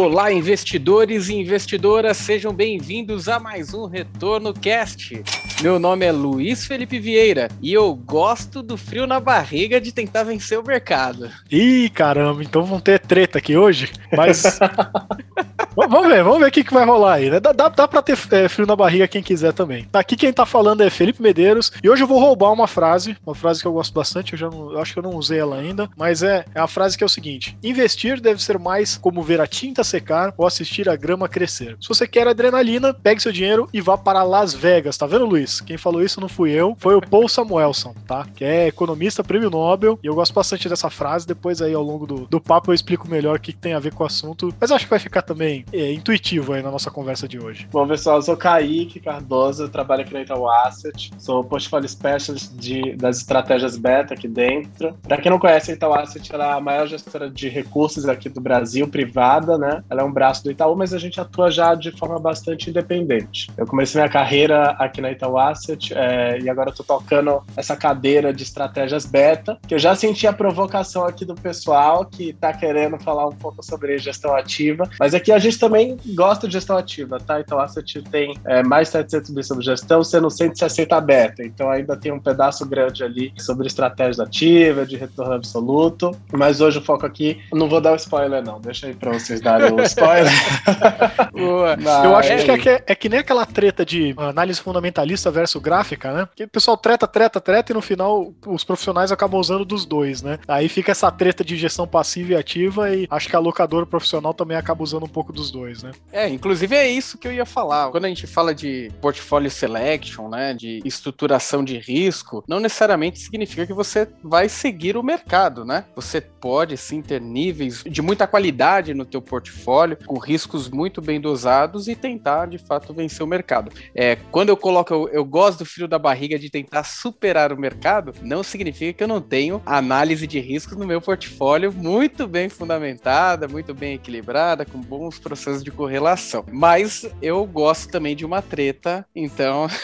Olá, investidores e investidoras, sejam bem-vindos a mais um Retorno Cast. Meu nome é Luiz Felipe Vieira e eu gosto do frio na barriga de tentar vencer o mercado. Ih, caramba, então vão ter treta aqui hoje, mas. vamos ver, vamos ver o que, que vai rolar aí, né? Dá, dá, dá pra ter é, frio na barriga quem quiser também. Aqui quem tá falando é Felipe Medeiros e hoje eu vou roubar uma frase, uma frase que eu gosto bastante, eu já não, eu acho que eu não usei ela ainda, mas é, é a frase que é o seguinte: investir deve ser mais como ver a tinta secar ou assistir a grama crescer. Se você quer adrenalina, pegue seu dinheiro e vá para Las Vegas, tá vendo, Luiz? Quem falou isso não fui eu, foi o Paul Samuelson, tá? Que é economista, prêmio Nobel, e eu gosto bastante dessa frase. Depois aí ao longo do, do papo eu explico melhor o que, que tem a ver com o assunto, mas acho que vai ficar também é, intuitivo aí na nossa conversa de hoje. Bom, pessoal, eu sou Kaique Cardoso, trabalho aqui na Itaú Asset, sou portfólio specialist de, das estratégias beta aqui dentro. Para quem não conhece, a Itaú Asset é a maior gestora de recursos aqui do Brasil, privada, né? Ela é um braço do Itaú, mas a gente atua já de forma bastante independente. Eu comecei minha carreira aqui na Itaú Asset é, e agora estou tocando essa cadeira de estratégias beta, que eu já senti a provocação aqui do pessoal que está querendo falar um pouco sobre gestão ativa, mas aqui a gente também gosta de gestão ativa, tá? Então a Asset tem é, mais 700 mil sobre gestão, sendo 160 beta, então ainda tem um pedaço grande ali sobre estratégia ativa, de retorno absoluto, mas hoje o foco aqui, não vou dar o spoiler não, deixa aí para vocês darem o spoiler. Mas... Eu acho que é, que é, é, que nem aquela treta de análise fundamentalista versus gráfica, né? Que o pessoal treta, treta, treta e no final os profissionais acabam usando dos dois, né? Aí fica essa treta de gestão passiva e ativa e acho que a locadora profissional também acaba usando um pouco dos dois, né? É, inclusive é isso que eu ia falar. Quando a gente fala de portfólio selection, né, de estruturação de risco, não necessariamente significa que você vai seguir o mercado, né? Você pode sim ter níveis de muita qualidade no teu portfólio, com riscos muito bem dosados e tentar de fato vencer o mercado. É, quando eu coloco, eu, eu gosto do frio da barriga de tentar superar o mercado, não significa que eu não tenho análise de riscos no meu portfólio muito bem fundamentada, muito bem equilibrada, com bons processos de correlação. Mas eu gosto também de uma treta, então.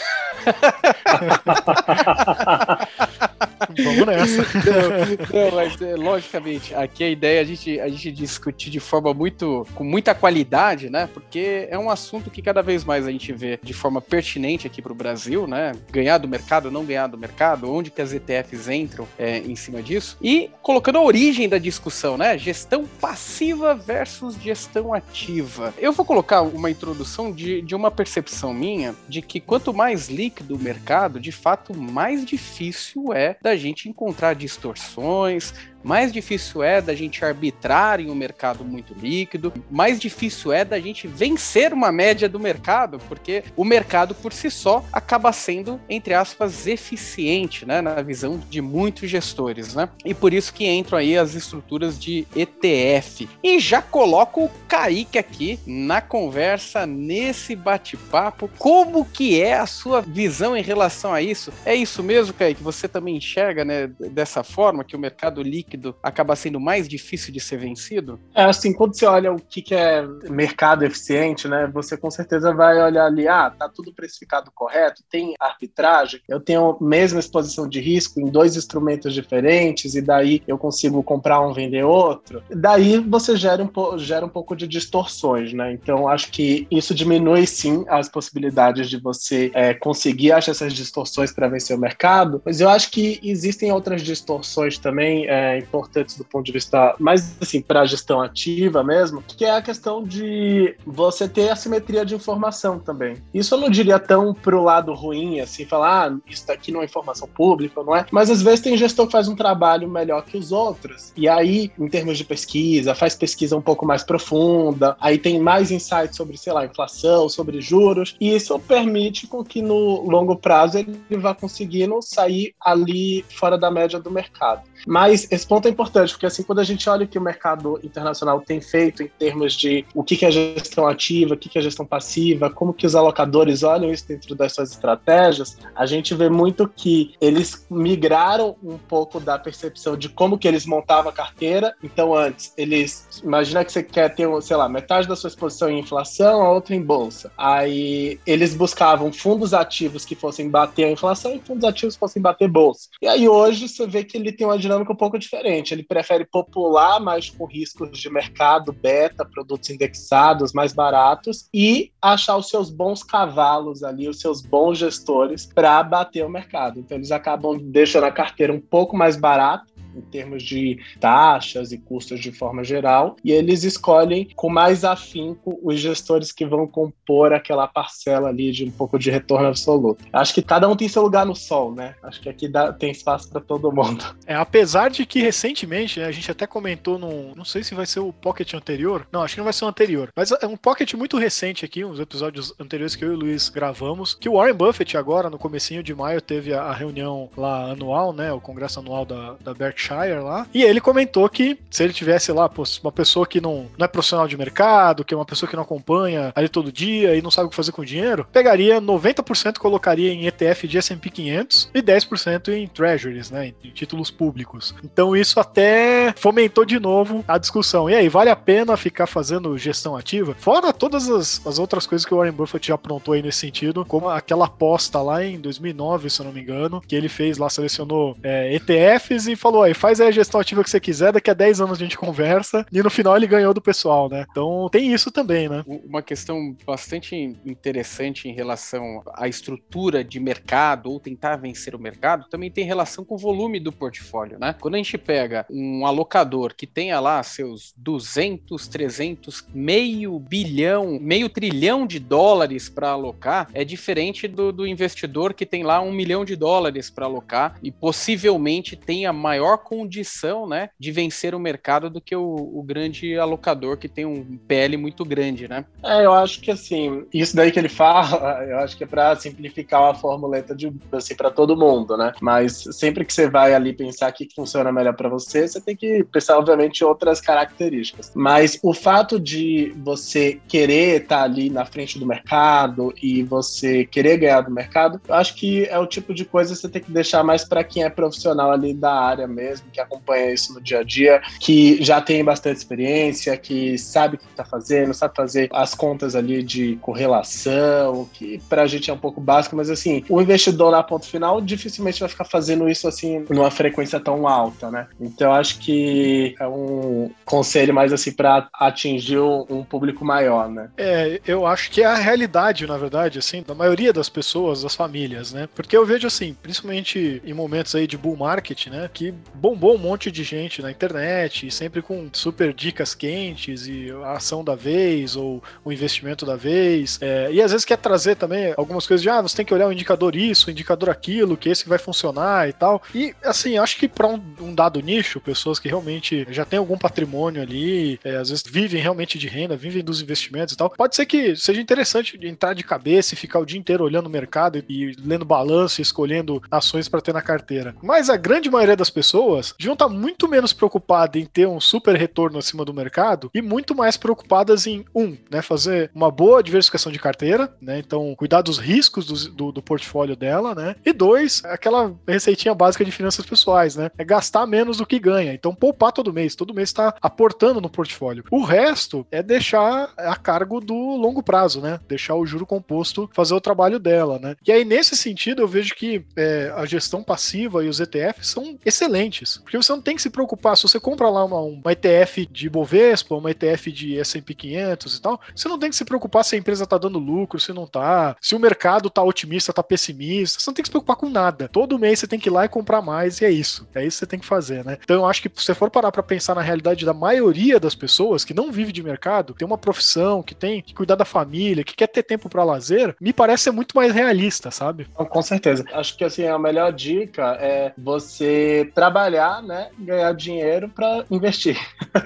Vamos nessa. Não, não, mas é, logicamente, aqui a ideia é a gente, a gente discutir de forma muito. com muita qualidade, né? Porque é um assunto que cada vez mais a gente vê de forma pertinente aqui para o Brasil, né? Ganhar do mercado, não ganhar do mercado, onde que as ETFs entram é, em cima disso. E colocando a origem da discussão, né? Gestão passiva versus gestão ativa. Eu vou colocar uma introdução de, de uma percepção minha de que quanto mais líquido o mercado, de fato, mais difícil é da gente encontrar distorções, mais difícil é da gente arbitrar em um mercado muito líquido, mais difícil é da gente vencer uma média do mercado, porque o mercado por si só acaba sendo, entre aspas, eficiente, né, na visão de muitos gestores, né? E por isso que entram aí as estruturas de ETF. E já coloco o Kaique aqui na conversa, nesse bate-papo, como que é a sua visão em relação a isso? É isso mesmo, Kaique? Você também enxerga, né, dessa forma, que o mercado líquido líquido acaba sendo mais difícil de ser vencido? É assim, quando você olha o que, que é mercado eficiente, né? Você com certeza vai olhar ali, ah, tá tudo precificado correto, tem arbitragem, eu tenho a mesma exposição de risco em dois instrumentos diferentes, e daí eu consigo comprar um, vender outro. Daí você gera um, gera um pouco de distorções, né? Então acho que isso diminui sim as possibilidades de você é, conseguir achar essas distorções para vencer o mercado, mas eu acho que existem outras distorções também é, importantes do ponto de vista mais assim para a gestão ativa mesmo, que é a questão de você ter assimetria de informação também. Isso eu não diria tão pro lado ruim, assim, falar, ah, isso daqui não é informação pública, não é? Mas às vezes tem gestor que faz um trabalho melhor que os outros. E aí, em termos de pesquisa, faz pesquisa um pouco mais profunda, aí tem mais insights sobre, sei lá, inflação, sobre juros, e isso permite com que no longo prazo ele vá conseguindo sair ali fora da média do mercado. Mas esse ponto é importante, porque assim, quando a gente olha o que o mercado internacional tem feito em termos de o que é gestão ativa, o que é gestão passiva, como que os alocadores olham isso dentro das suas estratégias, a gente vê muito que eles migraram um pouco da percepção de como que eles montavam a carteira. Então, antes, eles... Imagina que você quer ter, sei lá, metade da sua exposição em inflação, a outra em bolsa. Aí, eles buscavam fundos ativos que fossem bater a inflação e fundos ativos que fossem bater bolsa. E aí, hoje, você vê que ele tem uma dinâmica um pouco diferente diferente. Ele prefere popular, mas com riscos de mercado, beta, produtos indexados, mais baratos, e achar os seus bons cavalos ali, os seus bons gestores para bater o mercado. Então eles acabam deixando a carteira um pouco mais barata em termos de taxas e custos de forma geral, e eles escolhem com mais afinco os gestores que vão compor aquela parcela ali de um pouco de retorno absoluto. Acho que cada um tem seu lugar no sol, né? Acho que aqui dá, tem espaço para todo mundo. É, apesar de que recentemente, né, a gente até comentou num, não sei se vai ser o Pocket anterior, não, acho que não vai ser o anterior, mas é um Pocket muito recente aqui, uns episódios anteriores que eu e o Luiz gravamos, que o Warren Buffett agora, no comecinho de maio, teve a, reunião lá anual, né, o congresso anual da, da Berkshire Berkshire lá. E ele comentou que se ele tivesse lá, pô, uma pessoa que não, não é profissional de mercado, que é uma pessoa que não acompanha ali todo dia e não sabe o que fazer com o dinheiro, pegaria 90% colocaria em ETF de S&P 500 e 10% em treasuries, né, em títulos públicos. Então isso até fomentou de novo a discussão. E aí, vale a pena ficar fazendo gestão ativa? Fora todas as, as outras coisas que o Warren Buffett já aprontou aí nesse sentido, como aquela aposta lá em 2009, se eu não me engano, que ele fez lá, selecionou é, ETFs e falou aí, faz a gestão ativa que você quiser, daqui a 10 anos a gente conversa, e no final ele ganhou do pessoal, né? Então tem isso também, né? Uma questão bastante interessante em relação à estrutura de mercado, ou tentar vencer o mercado, também tem relação com o volume do portfólio, né? Quando a gente pega um alocador que tenha lá seus 200, 300, meio bilhão, meio trilhão de dólares para alocar, é diferente do, do investidor que tem lá um milhão de dólares para alocar e possivelmente tenha maior condição, né, de vencer o mercado do que o, o, grande alocador que tem um PL muito grande, né? É, eu acho que assim, isso daí que ele fala, eu acho que é para simplificar a formuleta de assim para todo mundo, né? Mas sempre que você vai ali pensar o que funciona melhor para você, você tem que pensar obviamente outras características. Mas o fato de você querer estar tá ali na frente do mercado e você querer ganhar do mercado, eu acho que é o tipo de coisa que você tem que deixar mais para quem é profissional ali da área mesmo mesmo, que acompanha isso no dia a dia, que já tem bastante experiência, que sabe o que está fazendo, sabe fazer as contas ali de correlação, que para a gente é um pouco básico, mas assim, o investidor na ponto final dificilmente vai ficar fazendo isso assim numa frequência tão alta, né? Então acho que é um conselho mais assim para atingir um público maior, né? É, eu acho que é a realidade, na verdade, assim, da maioria das pessoas, das famílias, né? Porque eu vejo assim, principalmente em momentos aí de bull market, né, que bombou um monte de gente na internet, sempre com super dicas quentes e a ação da vez ou o investimento da vez. É, e às vezes quer trazer também algumas coisas de, ah, você tem que olhar o indicador isso, o indicador aquilo, que esse vai funcionar e tal. E assim, acho que para um, um, dado nicho, pessoas que realmente já têm algum patrimônio ali, é, às vezes vivem realmente de renda, vivem dos investimentos e tal, pode ser que seja interessante entrar de cabeça e ficar o dia inteiro olhando o mercado e lendo balanço e escolhendo ações para ter na carteira. Mas a grande maioria das pessoas pessoas deviam estar muito menos preocupadas em ter um super retorno acima do mercado e muito mais preocupadas em, um, né, fazer uma boa diversificação de carteira, né, então cuidar dos riscos do, do, do portfólio dela, né, e dois, aquela receitinha básica de finanças pessoais, né, é gastar menos do que ganha, então poupar todo mês, todo mês está aportando no portfólio. O resto é deixar a cargo do longo prazo, né, deixar o juro composto fazer o trabalho dela, né. E aí, nesse sentido, eu vejo que é, a gestão passiva e os ETFs são excelentes porque você não tem que se preocupar, se você compra lá uma, uma ETF de Bovespa, uma ETF de S&P 500 e tal, você não tem que se preocupar se a empresa tá dando lucro, se não tá, se o mercado tá otimista, tá pessimista, você não tem que se preocupar com nada. Todo mês você tem que ir lá e comprar mais e é isso. É isso que você tem que fazer, né? Então eu acho que se você for parar para pensar na realidade da maioria das pessoas que não vive de mercado, tem uma profissão, que tem que cuidar da família, que quer ter tempo para lazer, me parece ser muito mais realista, sabe? Com certeza. Acho que assim, a melhor dica é você trabalhar trabalhar, né, ganhar dinheiro para investir.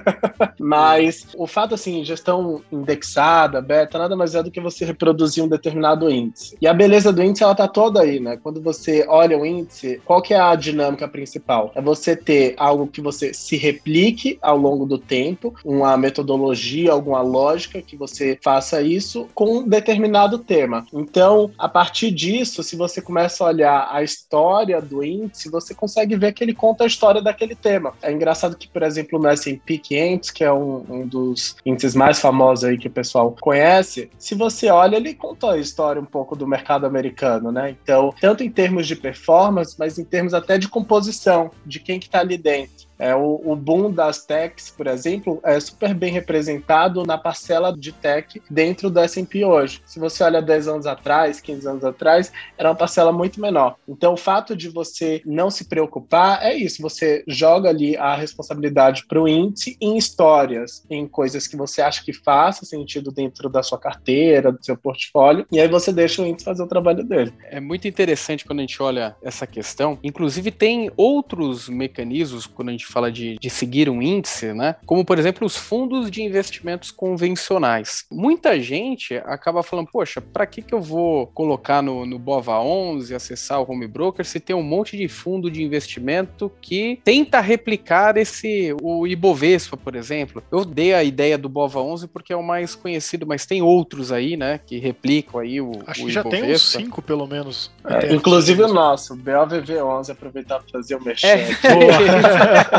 Mas o fato assim, gestão indexada, beta, nada mais é do que você reproduzir um determinado índice. E a beleza do índice ela tá toda aí, né? Quando você olha o índice, qual que é a dinâmica principal? É você ter algo que você se replique ao longo do tempo, uma metodologia, alguma lógica que você faça isso com um determinado tema. Então, a partir disso, se você começa a olhar a história do índice, você consegue ver que ele conta história daquele tema. É engraçado que, por exemplo, no S&P 500, que é um, um, dos índices mais famosos aí que o pessoal conhece, se você olha, ele conta a história um pouco do mercado americano, né? Então, tanto em termos de performance, mas em termos até de composição, de quem que tá ali dentro. É, o, o boom das techs, por exemplo, é super bem representado na parcela de tech dentro do S&P hoje. Se você olha 10 anos atrás, 15 anos atrás, era uma parcela muito menor. Então, o fato de você não se preocupar é isso, você joga ali a responsabilidade para o índice em histórias, em coisas que você acha que faça sentido dentro da sua carteira, do seu portfólio, e aí você deixa o índice fazer o trabalho dele. É muito interessante quando a gente olha essa questão. Inclusive, tem outros mecanismos quando a gente fala de, de seguir um índice, né? Como, por exemplo, os fundos de investimentos convencionais. Muita gente acaba falando, poxa, para que, que eu vou colocar no, no Bova 11, acessar o Home Broker, se tem um monte de fundo de investimento que tenta replicar esse, o Ibovespa, por exemplo. Eu dei a ideia do Bova 11 porque é o mais conhecido, mas tem outros aí, né, que replicam aí o Acho o que já Ibovespa. tem uns cinco, pelo menos. É, inclusive o nosso, BOVV11, aproveitar para fazer o mexer. É.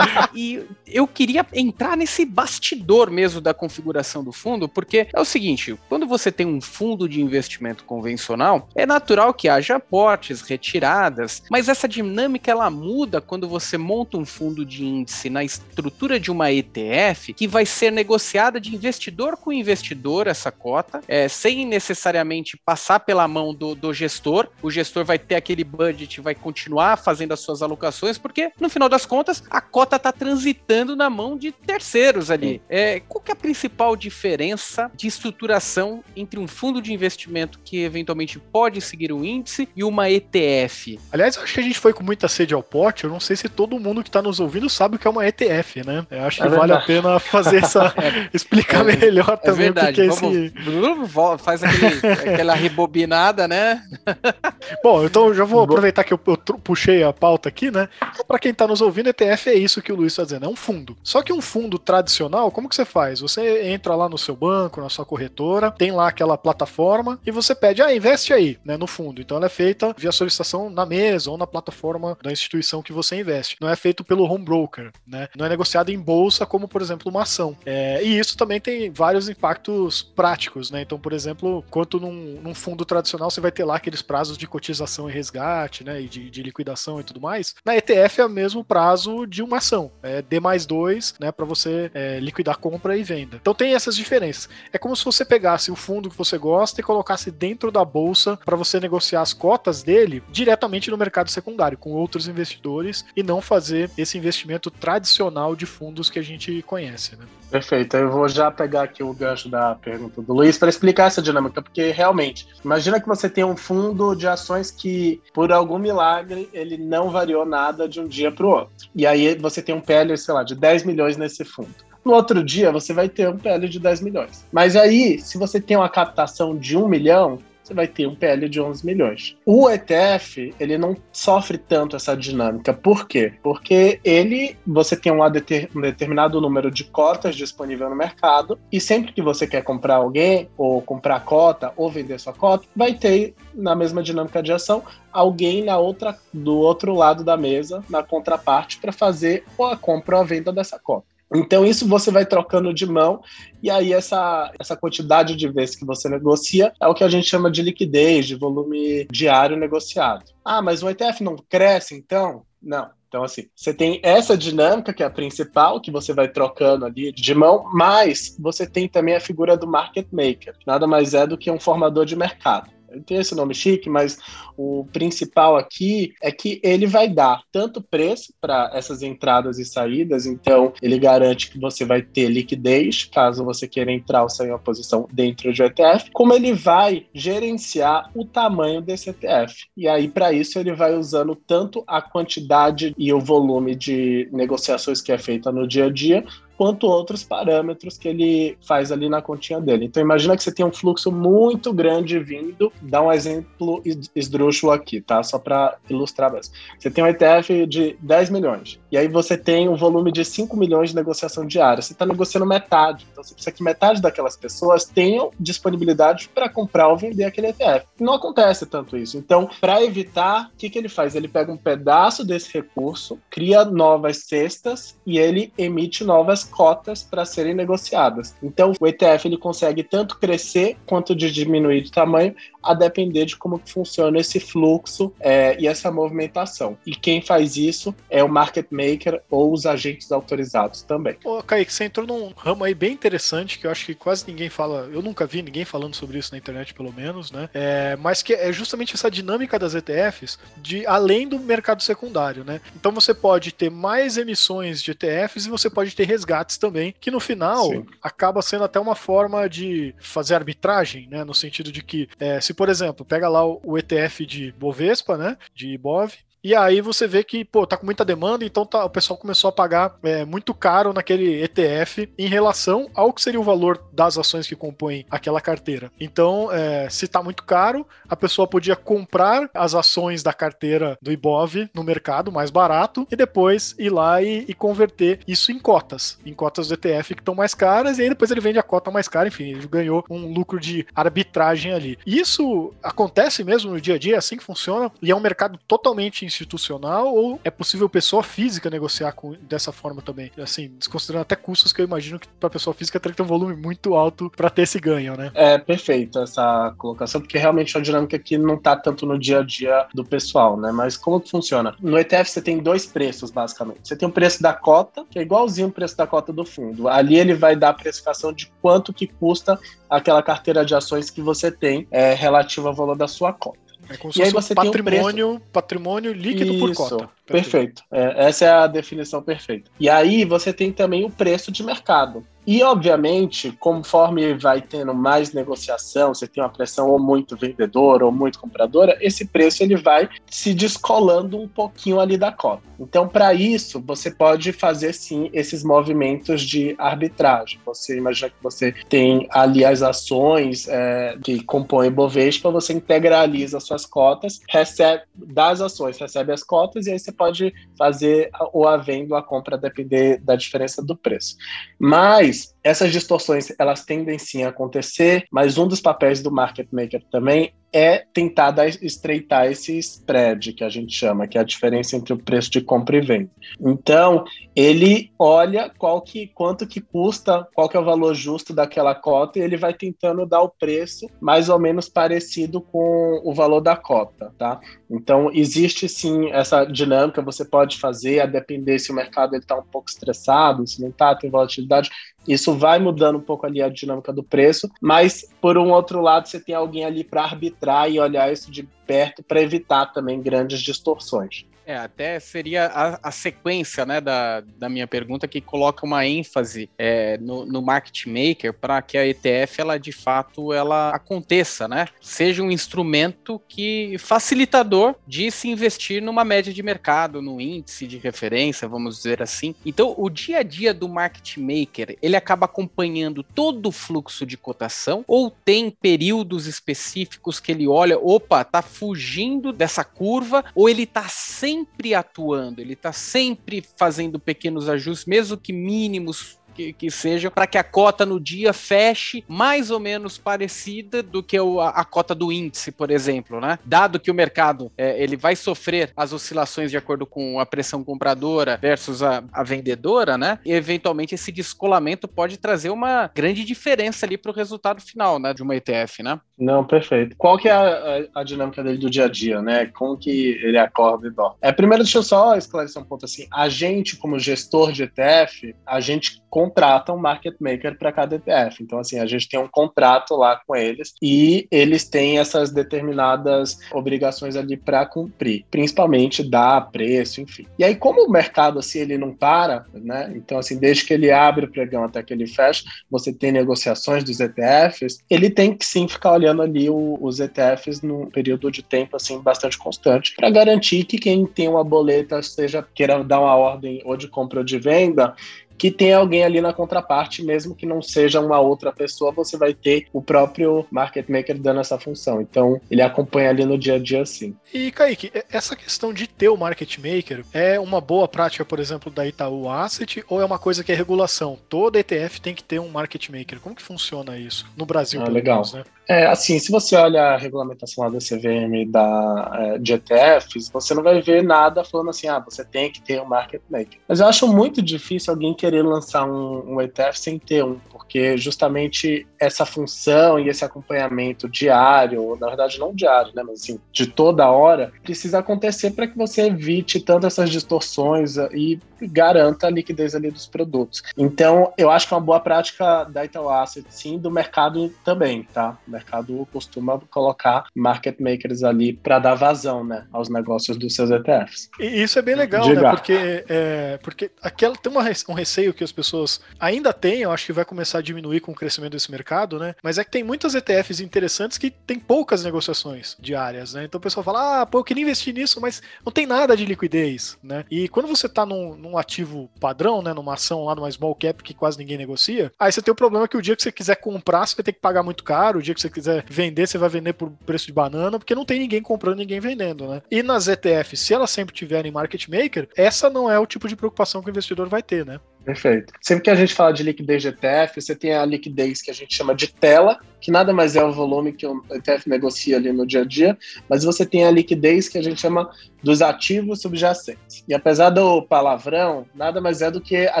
e eu queria entrar nesse bastidor mesmo da configuração do fundo, porque é o seguinte: quando você tem um fundo de investimento convencional, é natural que haja aportes, retiradas, mas essa dinâmica ela muda quando você monta um fundo de índice na estrutura de uma ETF que vai ser negociada de investidor com investidor essa cota, é, sem necessariamente passar pela mão do, do gestor. O gestor vai ter aquele budget, vai continuar fazendo as suas alocações, porque no final das contas a cota está transitando na mão de terceiros ali. É, qual que é a principal diferença de estruturação entre um fundo de investimento que eventualmente pode seguir um índice e uma ETF? Aliás, eu acho que a gente foi com muita sede ao pote. Eu não sei se todo mundo que está nos ouvindo sabe o que é uma ETF, né? Eu acho que É vale a pena fazer essa. explicar é- melhor É também o que, que é Vamos, esse. Faz aquele- aquela rebobinada, né? Bom, então eu já vou aproveitar que eu, eu puxei a pauta aqui, né? Então, para quem tá nos ouvindo, ETF é isso que o Luiz está dizendo, é um fundo. Só que um fundo tradicional, como que você faz? Você entra lá no seu banco, na sua corretora, tem lá aquela plataforma e você pede, ah, investe aí, né, no fundo. Então ela é feita via solicitação na mesa ou na plataforma da instituição que você investe. Não é feito pelo home broker, né? Não é negociado em bolsa como, por exemplo, uma ação. É, e isso também tem vários impactos práticos, né? Então, por exemplo, quanto num, num fundo tradicional você vai ter lá aqueles prazos de cotização e resgate, né? E de, de liquidação e tudo mais. Na ETF é o mesmo prazo de uma ação. É D mais dois, né? Para você é, liquidar compra e venda. Então tem essas diferenças. É como se você pegasse o fundo que você gosta e colocasse dentro da bolsa para você negociar as cotas dele diretamente no mercado secundário com outros investidores e não fazer esse investimento tradicional de fundos que a gente conhece, né? Perfeito. Eu vou já pegar aqui o gancho da pergunta do Luiz para explicar essa dinâmica, porque realmente, imagina que você tem um fundo de ações que, por algum milagre, ele não variou nada de um dia para o outro. E aí você tem um PL, sei lá, de 10 milhões nesse fundo. No outro dia, você vai ter um PL de 10 milhões. Mas aí, se você tem uma captação de 1 milhão, você vai ter um PL de 11 milhões. O ETF, ele não sofre tanto essa dinâmica. Por quê? Porque ele, você tem um, deter- um determinado número de cotas disponível no mercado e sempre que você quer comprar alguém, ou comprar cota, ou vender sua cota, vai ter, na mesma dinâmica de ação, alguém na outra, do outro lado da mesa, na contraparte, para fazer ou a compra ou a venda dessa cota. Então, isso você vai trocando de mão, e aí essa, essa quantidade de vezes que você negocia é o que a gente chama de liquidez, de volume diário negociado. Ah, mas o ETF não cresce, então? Não. Então, assim, você tem essa dinâmica, que é a principal, que você vai trocando ali de mão, mas você tem também a figura do market maker, nada mais é do que um formador de mercado. Tem esse nome chique, mas o principal aqui é que ele vai dar tanto preço para essas entradas e saídas, então ele garante que você vai ter liquidez, caso você queira entrar ou sair uma posição dentro do ETF, como ele vai gerenciar o tamanho desse ETF. E aí, para isso, ele vai usando tanto a quantidade e o volume de negociações que é feita no dia a dia, quanto outros parâmetros que ele faz ali na continha dele. Então imagina que você tem um fluxo muito grande vindo, dá um exemplo es- esdrúxulo aqui, tá? Só para ilustrar mesmo. Você tem um ETF de 10 milhões, e aí você tem um volume de 5 milhões de negociação diária. Você está negociando metade, então você precisa que metade daquelas pessoas tenham disponibilidade para comprar ou vender aquele ETF. Não acontece tanto isso. Então, para evitar, o que, que ele faz? Ele pega um pedaço desse recurso, cria novas cestas e ele emite novas cotas para serem negociadas. Então, o ETF ele consegue tanto crescer quanto de diminuir de tamanho, a depender de como funciona esse fluxo é, e essa movimentação. E quem faz isso é o market maker ou os agentes autorizados também. Ô, Kaique, você entrou num ramo aí bem interessante que eu acho que quase ninguém fala, eu nunca vi ninguém falando sobre isso na internet, pelo menos, né? É, mas que é justamente essa dinâmica das ETFs de além do mercado secundário, né? Então você pode ter mais emissões de ETFs e você pode ter resgates também, que no final Sim. acaba sendo até uma forma de fazer arbitragem, né? No sentido de que é, se por exemplo, pega lá o ETF de Bovespa, né? De IBOV, e aí você vê que, pô, tá com muita demanda, então tá, o pessoal começou a pagar é, muito caro naquele ETF em relação ao que seria o valor das ações que compõem aquela carteira. Então, é, se tá muito caro, a pessoa podia comprar as ações da carteira do Ibov no mercado mais barato e depois ir lá e, e converter isso em cotas, em cotas do ETF que estão mais caras, e aí depois ele vende a cota mais cara, enfim, ele ganhou um lucro de arbitragem ali. Isso acontece mesmo no dia a dia, é assim que funciona, e é um mercado totalmente institucional ou é possível pessoa física negociar com, dessa forma também? Assim, desconsiderando até custos que eu imagino que para pessoa física teria que ter um volume muito alto para ter esse ganho, né? É perfeito essa colocação, porque realmente é uma dinâmica que não tá tanto no dia a dia do pessoal, né? Mas como que funciona? No ETF você tem dois preços, basicamente. Você tem o preço da cota, que é igualzinho o preço da cota do fundo. Ali ele vai dar a precificação de quanto que custa aquela carteira de ações que você tem é, relativa ao valor da sua cota. É como se e aí você patrimônio, um patrimônio líquido Isso, por cota. Perfeito. É, essa é a definição perfeita. E aí você tem também o preço de mercado. E, obviamente, conforme vai tendo mais negociação, você tem uma pressão ou muito vendedora ou muito compradora, esse preço ele vai se descolando um pouquinho ali da cota. Então, para isso, você pode fazer sim esses movimentos de arbitragem. Você imagina que você tem ali as ações é, que compõem Bovespa, você integraliza suas cotas, recebe das ações, recebe as cotas e aí você pode fazer ou a venda ou a compra, depender da diferença do preço. Mas Peace. Essas distorções, elas tendem sim a acontecer, mas um dos papéis do market maker também é tentar dar, estreitar esse spread que a gente chama, que é a diferença entre o preço de compra e venda. Então, ele olha qual que, quanto que custa, qual que é o valor justo daquela cota e ele vai tentando dar o preço mais ou menos parecido com o valor da cota, tá? Então, existe sim essa dinâmica, você pode fazer, a depender se o mercado está um pouco estressado, se não está, tem volatilidade, isso vai mudando um pouco ali a dinâmica do preço, mas por um outro lado, você tem alguém ali para arbitrar e olhar isso de perto para evitar também grandes distorções. É, até seria a, a, sequência né, da, da minha pergunta que coloca uma ênfase é, no, no market maker para que a ETF ela de fato ela aconteça, né? Seja um instrumento que facilitador de se investir numa média de mercado, no índice de referência, vamos dizer assim. Então, o dia a dia do market maker ele acaba acompanhando todo o fluxo de cotação ou tem períodos específicos que ele olha, opa, tá fugindo dessa curva ou ele tá sem sempre atuando, ele está sempre fazendo pequenos ajustes, mesmo que mínimos que, que sejam, para que a cota no dia feche mais ou menos parecida do que a, a, cota do índice, por exemplo, né? Dado que o mercado é, ele vai sofrer as oscilações de acordo com a pressão compradora versus a, a vendedora, né? E eventualmente esse descolamento pode trazer uma grande diferença ali para o resultado final, né? De uma ETF, né? Não, perfeito. Qual que é a, a, a, dinâmica dele do dia a dia, né? Como que ele acorda e dorme? É, primeiro, deixa eu só esclarecer um ponto assim. A gente, como gestor de ETF, a gente contrata um market maker para cada ETF. Então, assim, a gente tem um contrato lá com eles e eles têm essas determinadas obrigações ali para cumprir, principalmente dar preço, enfim. E aí, como o mercado, assim, ele não para, né? Então, assim, desde que ele abre o pregão até que ele fecha, você tem negociações dos ETFs, ele tem que sim ficar olhando ali o, os ETFs num período de tempo, assim, bastante constante, para garantir que quem tem uma boleta, seja queira dar uma ordem ou de compra ou de venda, que tem alguém ali na contraparte, mesmo que não seja uma outra pessoa, você vai ter o próprio market maker dando essa função. Então, ele acompanha ali no dia a dia sim. E Kaique, essa questão de ter o market maker é uma boa prática, por exemplo, da Itaú Asset ou é uma coisa que é regulação? Toda ETF tem que ter um market maker. Como que funciona isso? No Brasil, ah, legal. Menos, né? É, assim, se você olha a regulamentação lá da CVM da, é, de ETFs, você não vai ver nada falando assim, ah, você tem que ter um market maker. Mas eu acho muito difícil alguém querer lançar um, um ETF sem ter um, porque justamente essa função e esse acompanhamento diário, na verdade não diário, né, mas assim, de toda hora, precisa acontecer para que você evite tanto essas distorções e garanta a liquidez ali dos produtos. Então, eu acho que é uma boa prática da Itaú Asset, sim, do mercado também, tá? O mercado costuma colocar market makers ali para dar vazão, né, aos negócios dos seus ETFs. E isso é bem legal, né? Diga. né? Porque, é, porque aquela, tem uma, um receio que as pessoas ainda têm, eu acho que vai começar a diminuir com o crescimento desse mercado, né? Mas é que tem muitas ETFs interessantes que tem poucas negociações diárias, né? Então o pessoal fala, ah, pô, eu queria investir nisso, mas não tem nada de liquidez, né? E quando você tá num, num ativo padrão, né? Numa ação lá numa small cap que quase ninguém negocia, aí você tem o problema que o dia que você quiser comprar, você vai ter que pagar muito caro, o dia que você quiser vender, você vai vender por preço de banana, porque não tem ninguém comprando, ninguém vendendo, né? E nas ETFs, se elas sempre tiverem market maker, essa não é o tipo de preocupação que o investidor vai ter, né? Perfeito. Sempre que a gente fala de liquidez de ETF, você tem a liquidez que a gente chama de tela, que nada mais é o volume que o ETF negocia ali no dia a dia, mas você tem a liquidez que a gente chama dos ativos subjacentes. E apesar do palavrão, nada mais é do que a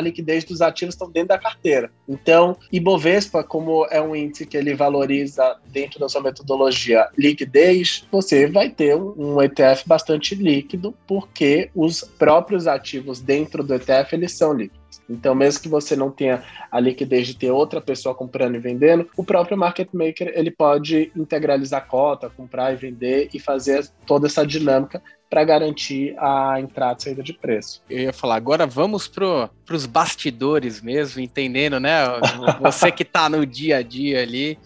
liquidez dos ativos estão dentro da carteira. Então, Ibovespa, como é um índice que ele valoriza dentro da sua metodologia liquidez, você vai ter um ETF bastante líquido, porque os próprios ativos dentro do ETF eles são líquidos. Então, mesmo que você não tenha a liquidez de ter outra pessoa comprando e vendendo, o próprio market maker ele pode integralizar a cota, comprar e vender e fazer toda essa dinâmica para garantir a entrada e saída de preço. Eu ia falar, agora vamos para os bastidores mesmo, entendendo, né? Você que está no dia a dia ali,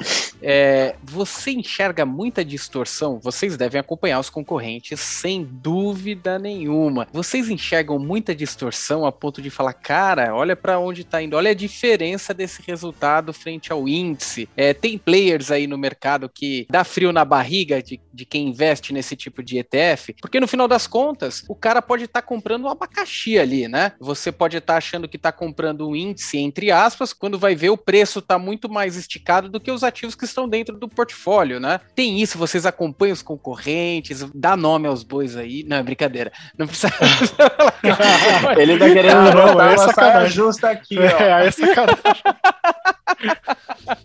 é, você enxerga muita distorção? Vocês devem acompanhar os concorrentes sem dúvida nenhuma. Vocês enxergam muita distorção a ponto de falar, cara, olha para onde está indo, olha a diferença desse resultado frente ao índice. É, tem players aí no mercado que dá frio na barriga de, de quem investe nesse tipo de ETF, porque no final das contas, o cara pode estar tá comprando um abacaxi ali, né? Você pode estar tá achando que está comprando um índice, entre aspas, quando vai ver o preço está muito mais esticado do que os ativos que estão dentro do portfólio, né? Tem isso, vocês acompanham os concorrentes, dá nome aos bois aí. Não, é brincadeira. Não precisa. Ele tá querendo não, é saia justa aqui, ó. É, é sacanagem.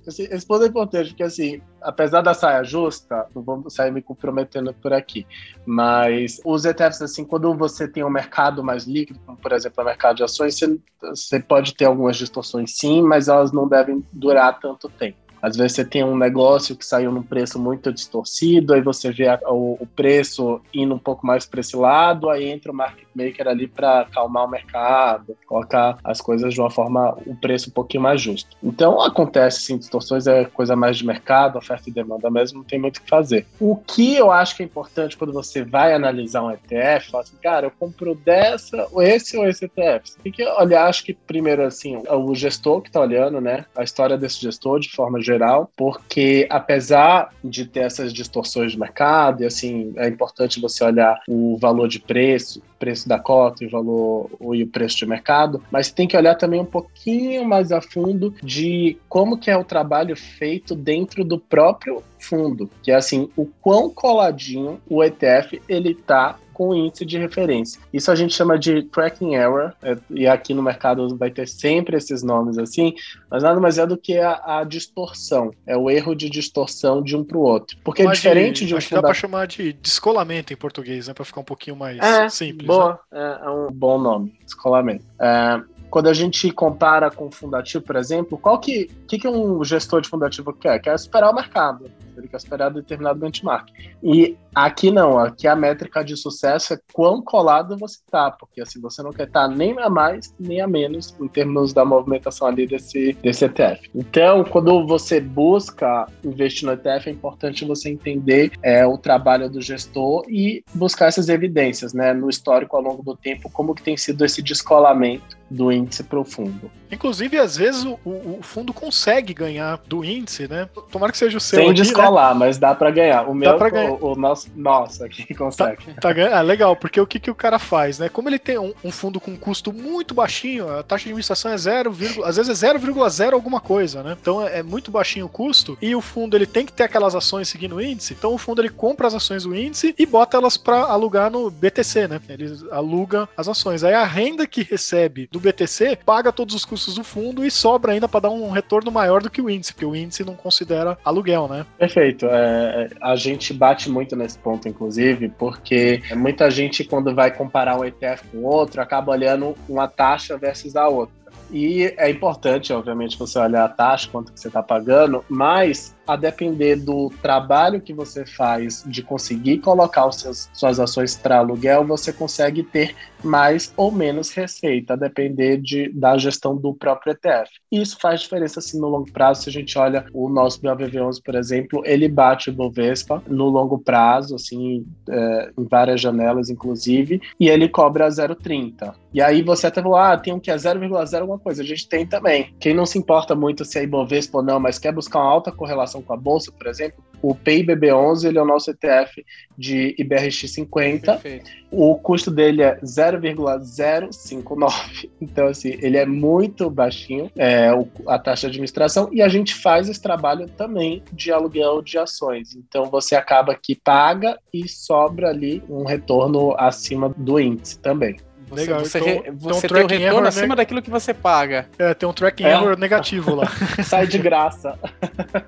Esse, esse ponto é importante, porque assim, apesar da saia justa, não vamos sair me comprometendo por aqui, mas os ETFs, assim, quando você tem um mercado mais líquido, como por exemplo o mercado de ações, você, você pode ter algumas distorções sim, mas elas não devem durar tanto tempo. Às vezes você tem um negócio que saiu num preço muito distorcido, aí você vê a, o, o, preço indo um pouco mais para esse lado, aí entra o market maker ali para acalmar o mercado, colocar as coisas de uma forma, o preço um pouquinho mais justo. Então acontece sim, distorções é coisa mais de mercado, oferta e demanda mesmo, não tem muito o que fazer. O que eu acho que é importante quando você vai analisar um ETF, fala assim, cara, eu compro dessa, ou esse ou esse ETF. Você tem que olhar, acho que primeiro assim, o gestor que está olhando, né, a história desse gestor de forma geral geral, porque apesar de ter essas distorções de mercado, e assim, é importante você olhar o valor de preço, preço da cota e o valor e o preço de mercado, mas tem que olhar também um pouquinho mais a fundo de como que é o trabalho feito dentro do próprio fundo, que é assim, o quão coladinho o ETF ele tá com o índice de referência. Isso a gente chama de tracking error, é, e aqui no mercado vai ter sempre esses nomes assim, mas nada mais é do que a, a distorção, é o erro de distorção de um para o outro. Porque é diferente de, de um Acho que dá para chamar de descolamento em português, né, para ficar um pouquinho mais é, simples. Boa, né? é, é, um bom nome, descolamento. É, quando a gente compara com fundativo, por exemplo, qual que, que, que um gestor de fundativo quer? Quer esperar o mercado ele quer esperar determinado benchmark. E aqui não, aqui a métrica de sucesso é quão colado você está, porque assim, você não quer estar tá nem a mais, nem a menos em termos da movimentação ali desse, desse ETF. Então, quando você busca investir no ETF, é importante você entender é, o trabalho do gestor e buscar essas evidências, né, no histórico ao longo do tempo, como que tem sido esse descolamento do índice para o fundo. Inclusive, às vezes o, o, fundo consegue ganhar do índice, né? Tomara que seja o seu. Sem aqui, descolar, né? mas dá para ganhar. O meu, pra ganhar. O, o, nosso, nossa, aqui consegue. Tá, tá, ah, legal, porque o que, que o cara faz, né? Como ele tem um, um fundo com custo muito baixinho, a taxa de administração é 0, às vezes é 0,0 alguma coisa, né? Então é, é muito baixinho o custo e o fundo ele tem que ter aquelas ações seguindo o índice. Então o fundo ele compra as ações do índice e bota elas para alugar no BTC, né? Ele aluga as ações. Aí a renda que recebe do BTC paga todos os custos do fundo e sobra ainda para dar um retorno maior do que o índice, porque o índice não considera aluguel, né? Perfeito. É, a gente bate muito nesse ponto, inclusive, porque muita gente, quando vai comparar um ETF com outro, acaba olhando uma taxa versus a outra. E é importante, obviamente, você olhar a taxa, quanto que você está pagando, mas a depender do trabalho que você faz de conseguir colocar os seus, suas ações para aluguel, você consegue ter mais ou menos receita, a depender de, da gestão do próprio ETF. Isso faz diferença assim no longo prazo. Se a gente olha o nosso BOVV11, por exemplo, ele bate o Bovespa no longo prazo, assim, é, em várias janelas, inclusive, e ele cobra 0,30. E aí você até falou, ah, tem um que é 0,0 alguma coisa. A gente tem também. Quem não se importa muito se é Ibovespa ou não, mas quer buscar uma alta correlação com a bolsa, por exemplo, o PIBB11 ele é o nosso ETF de IBRX50. Perfeito. O custo dele é 0,059. Então, assim, ele é muito baixinho, é, a taxa de administração, e a gente faz esse trabalho também de aluguel de ações. Então, você acaba que paga e sobra ali um retorno acima do índice também. Você, Legal, você, então, você tem, um tem retorno acima né? daquilo que você paga. É, tem um tracking é. error negativo lá. Sai de graça.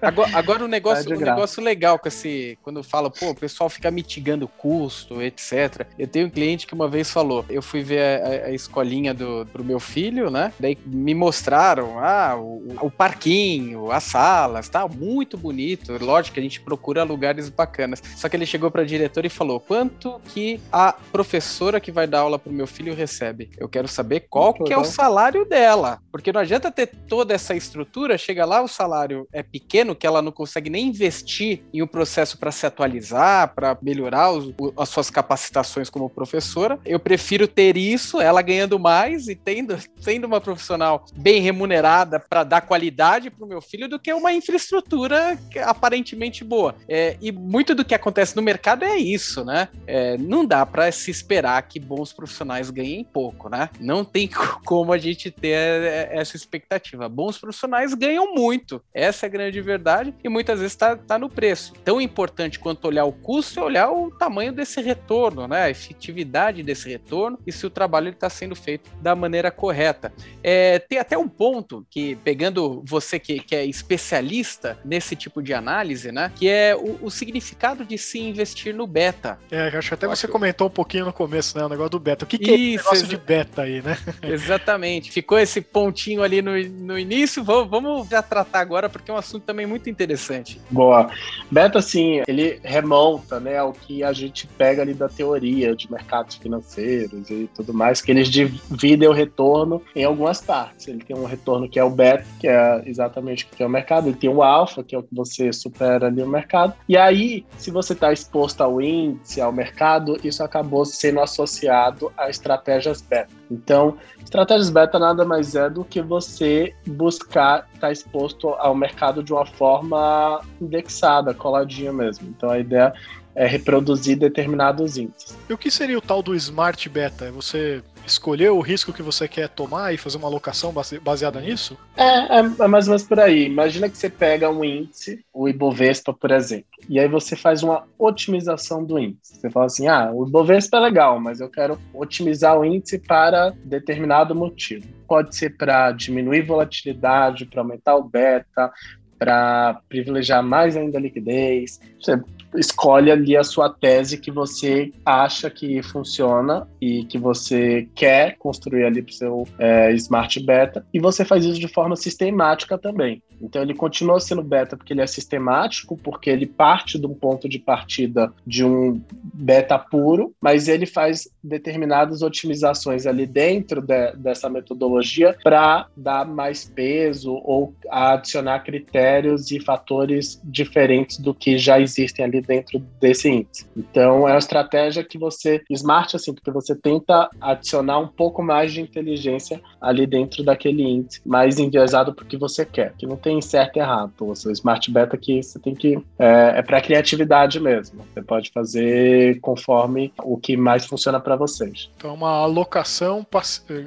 Agora, agora o negócio, o negócio legal com esse. Quando fala, pô, o pessoal fica mitigando custo, etc. Eu tenho um cliente que uma vez falou: eu fui ver a, a escolinha do, pro meu filho, né? Daí me mostraram ah, o, o parquinho, as salas, tá? Muito bonito. Lógico que a gente procura lugares bacanas. Só que ele chegou pra diretora e falou: quanto que a professora que vai dar aula pro meu filho filho recebe. Eu quero saber qual que é o salário dela. Porque não adianta ter toda essa estrutura, chega lá, o salário é pequeno, que ela não consegue nem investir em um processo para se atualizar, para melhorar os, as suas capacitações como professora. Eu prefiro ter isso, ela ganhando mais e tendo, sendo uma profissional bem remunerada para dar qualidade para o meu filho do que uma infraestrutura aparentemente boa. É, e muito do que acontece no mercado é isso, né? É, não dá para se esperar que bons profissionais ganhem pouco, né? Não tem como a gente ter é, essa expectativa. Bons profissionais ganham muito. Essa é a grande verdade e muitas vezes está tá no preço. Tão importante quanto olhar o custo é olhar o tamanho desse retorno, né? A efetividade desse retorno e se o trabalho está sendo feito da maneira correta. É, tem até um ponto que, pegando você que, que é especialista nesse tipo de análise, né? Que é o, o significado de se investir no beta. É, acho que até você comentou um pouquinho no começo, né? O negócio do beta. O que, que isso, negócio de beta aí, né? Exatamente. Ficou esse pontinho ali no, no início. Vamos, vamos já tratar agora, porque é um assunto também muito interessante. Boa. Beta, assim, ele remonta né, ao que a gente pega ali da teoria de mercados financeiros e tudo mais, que eles dividem o retorno em algumas partes. Ele tem um retorno que é o beta, que é exatamente o que é o mercado. Ele tem o alfa, que é o que você supera ali o mercado. E aí, se você está exposto ao índice, ao mercado, isso acabou sendo associado a estratégias beta. Então, estratégias beta nada mais é do que você buscar estar exposto ao mercado de uma forma indexada, coladinha mesmo. Então, a ideia é reproduzir determinados índices. E o que seria o tal do Smart Beta? É você escolher o risco que você quer tomar e fazer uma alocação baseada nisso? É, é, é, mais ou menos por aí. Imagina que você pega um índice, o Ibovespa, por exemplo, e aí você faz uma otimização do índice. Você fala assim: ah, o Ibovespa é legal, mas eu quero otimizar o índice para determinado motivo. Pode ser para diminuir volatilidade, para aumentar o beta, para privilegiar mais ainda a liquidez. Você escolhe ali a sua tese que você acha que funciona e que você quer construir ali para o seu é, Smart Beta, e você faz isso de forma sistemática também. Então ele continua sendo beta porque ele é sistemático, porque ele parte de um ponto de partida de um beta puro, mas ele faz determinadas otimizações ali dentro de, dessa metodologia para dar mais peso ou adicionar critérios e fatores diferentes do que já existem ali dentro desse índice. Então, é uma estratégia que você, smart assim, porque você tenta adicionar um pouco mais de inteligência ali dentro daquele índice, mais enviesado para o que você quer, que não tem certo e errado. O seu smart beta aqui, você tem que. É, é para criatividade mesmo. Você pode fazer conforme o que mais funciona para vocês. Então, uma alocação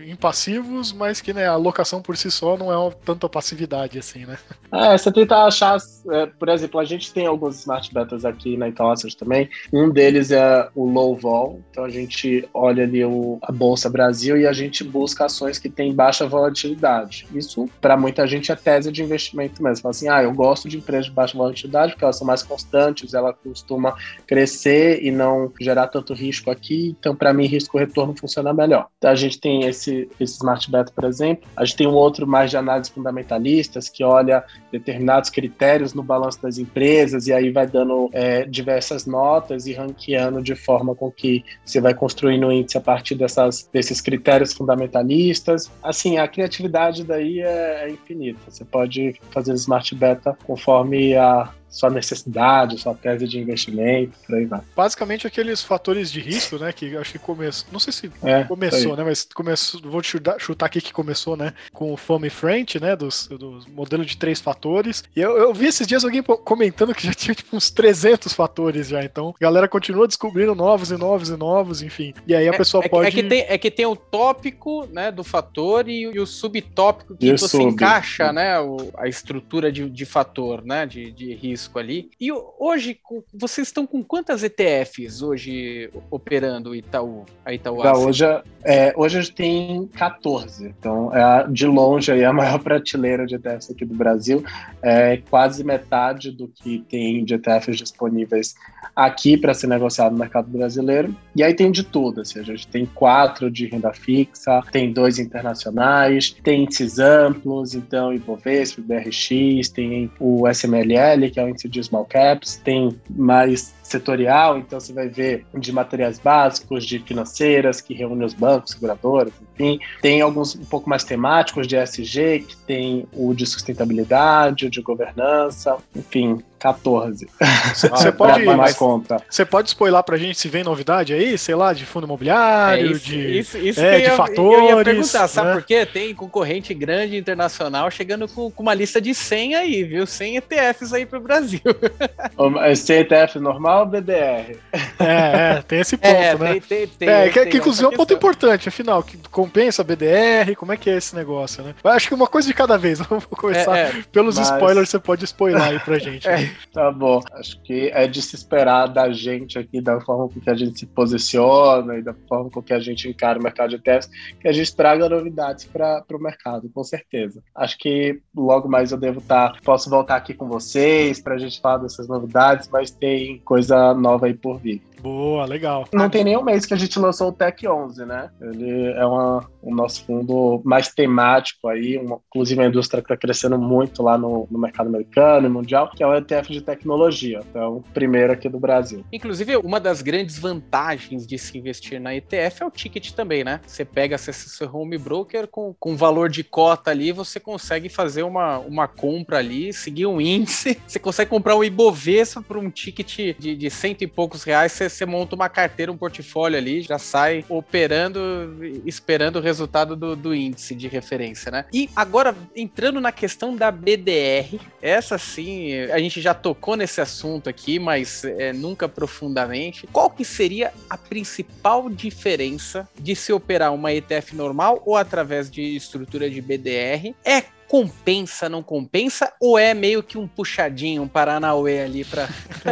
em passivos, mas que né, a alocação por si só não é tanta passividade assim, né? É, você tenta achar, é, por exemplo, a gente tem alguns smart betas aqui na Intelligence também. Um deles é o low vol, então a gente olha ali o, a Bolsa Brasil e a gente busca ações que têm baixa volatilidade. Isso, para muita gente, é tese de investimento mesmo. Fala assim, ah, eu gosto de empresas de baixa volatilidade porque elas são mais constantes, ela costuma crescer e não gerar tanto risco aqui, então para mim risco-retorno funciona melhor. Então a gente tem esse, esse smart beta, por exemplo. A gente tem um outro mais de análise fundamentalistas que olha determinados critérios no balanço das empresas e aí vai dando é, diversas notas e ranqueando de forma com que você vai construindo o índice a partir dessas, desses critérios fundamentalistas. Assim, a criatividade daí é, é infinita. Você pode fazer smart beta conforme a, sua necessidade, sua tese de investimento, por aí vai. Basicamente aqueles fatores de risco, né, que acho que começou, não sei se é, começou, né, mas começou, vou chutar, chutar, aqui que começou, né, com o Fome Front, né, dos, dos modelos de três fatores, e eu, eu, vi esses dias alguém comentando que já tinha tipo uns 300 fatores já, então a galera continua descobrindo novos e novos e novos, enfim, e aí a é, pessoa é, pode... É que, tem, é que tem o tópico, né, do fator e, e o subtópico que você sub. encaixa, né, o, a estrutura de, de fator, né, de, de risco risco ali. E hoje, vocês estão com quantas ETFs hoje operando Itaú, a Itaú Asset? Hoje, é, hoje a gente tem 14. Então, é de longe aí a maior prateleira de ETFs aqui do Brasil. É quase metade do que tem de ETFs disponíveis aqui para ser negociado no mercado brasileiro. E aí tem de tudo, assim, a gente tem quatro de renda fixa, tem dois internacionais, tem índices amplos, então Ibovespa, BRX, tem o SMLL, que é o índice de small caps, tem mais setorial, então você vai ver de materiais básicos, de financeiras, que reúne os bancos, seguradoras, enfim. Tem alguns um pouco mais temáticos de ESG, que tem o de sustentabilidade, o de governança, enfim, 14. Você pode, mais conta. Você pode spoiler pra gente se vem novidade aí, sei lá, de fundo imobiliário, é isso, de, isso, isso é, de ia, fatores. Eu ia perguntar, sabe né? por quê? Tem concorrente grande internacional chegando com, com, uma lista de 100 aí, viu? 100 ETFs aí pro Brasil. 100 ETF normal ou BDR? É, é, tem esse ponto, é, né? Tem, tem, tem, é, que, que inclusive é um ponto importante, afinal, que compensa BDR, como é que é esse negócio, né? Acho que uma coisa de cada vez, vamos começar é, é, pelos mas... spoilers, você pode spoiler aí pra gente. Né? Tá bom. Acho que é de se esperar da gente aqui, da forma com que a gente se posiciona e da forma com que a gente encara o mercado de testes, que a gente traga novidades para o mercado, com certeza. Acho que logo mais eu devo estar, tá, posso voltar aqui com vocês para a gente falar dessas novidades, mas tem coisa nova aí por vir. Boa, legal. Não tem nenhum mês que a gente lançou o Tech 11, né? Ele é uma, o nosso fundo mais temático aí, uma, inclusive a indústria que está crescendo muito lá no, no, mercado americano e mundial, que é o ETF de tecnologia. Então, primeiro aqui do Brasil. Inclusive, uma das grandes vantagens de se investir na ETF é o ticket também, né? Você pega seu home broker com, com valor de cota ali, você consegue fazer uma, uma compra ali, seguir um índice, você consegue comprar um Ibovespa por um ticket de, de cento e poucos reais, você você monta uma carteira, um portfólio ali, já sai operando, esperando o resultado do, do índice de referência, né? E agora, entrando na questão da BDR, essa sim, a gente já tocou nesse assunto aqui, mas é, nunca profundamente. Qual que seria a principal diferença de se operar uma ETF normal ou através de estrutura de BDR? É compensa, não compensa? Ou é meio que um puxadinho, um Paranauê ali pra,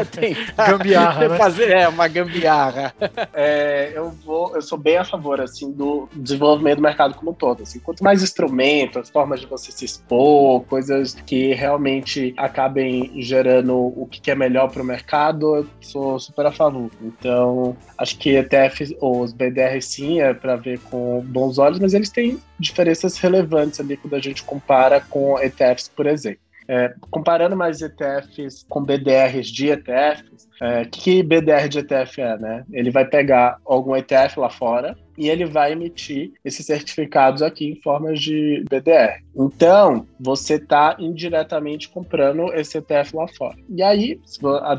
tentar gambiarra, né? fazer é, uma gambiarra? É, eu, vou, eu sou bem a favor assim, do desenvolvimento do mercado como um todo. Assim, quanto mais instrumentos, formas de você se expor, coisas que realmente acabem gerando o que é melhor para o mercado, eu sou super a favor. Então, acho que ETF, ou os BDR sim, é para ver com bons olhos, mas eles têm diferenças relevantes ali quando a gente compara com ETFs, por exemplo. É, comparando mais ETFs com BDRs de ETFs, é, que BDR de ETF é, né? Ele vai pegar algum ETF lá fora, e ele vai emitir esses certificados aqui em formas de BDR. Então, você está indiretamente comprando esse ETF lá fora. E aí,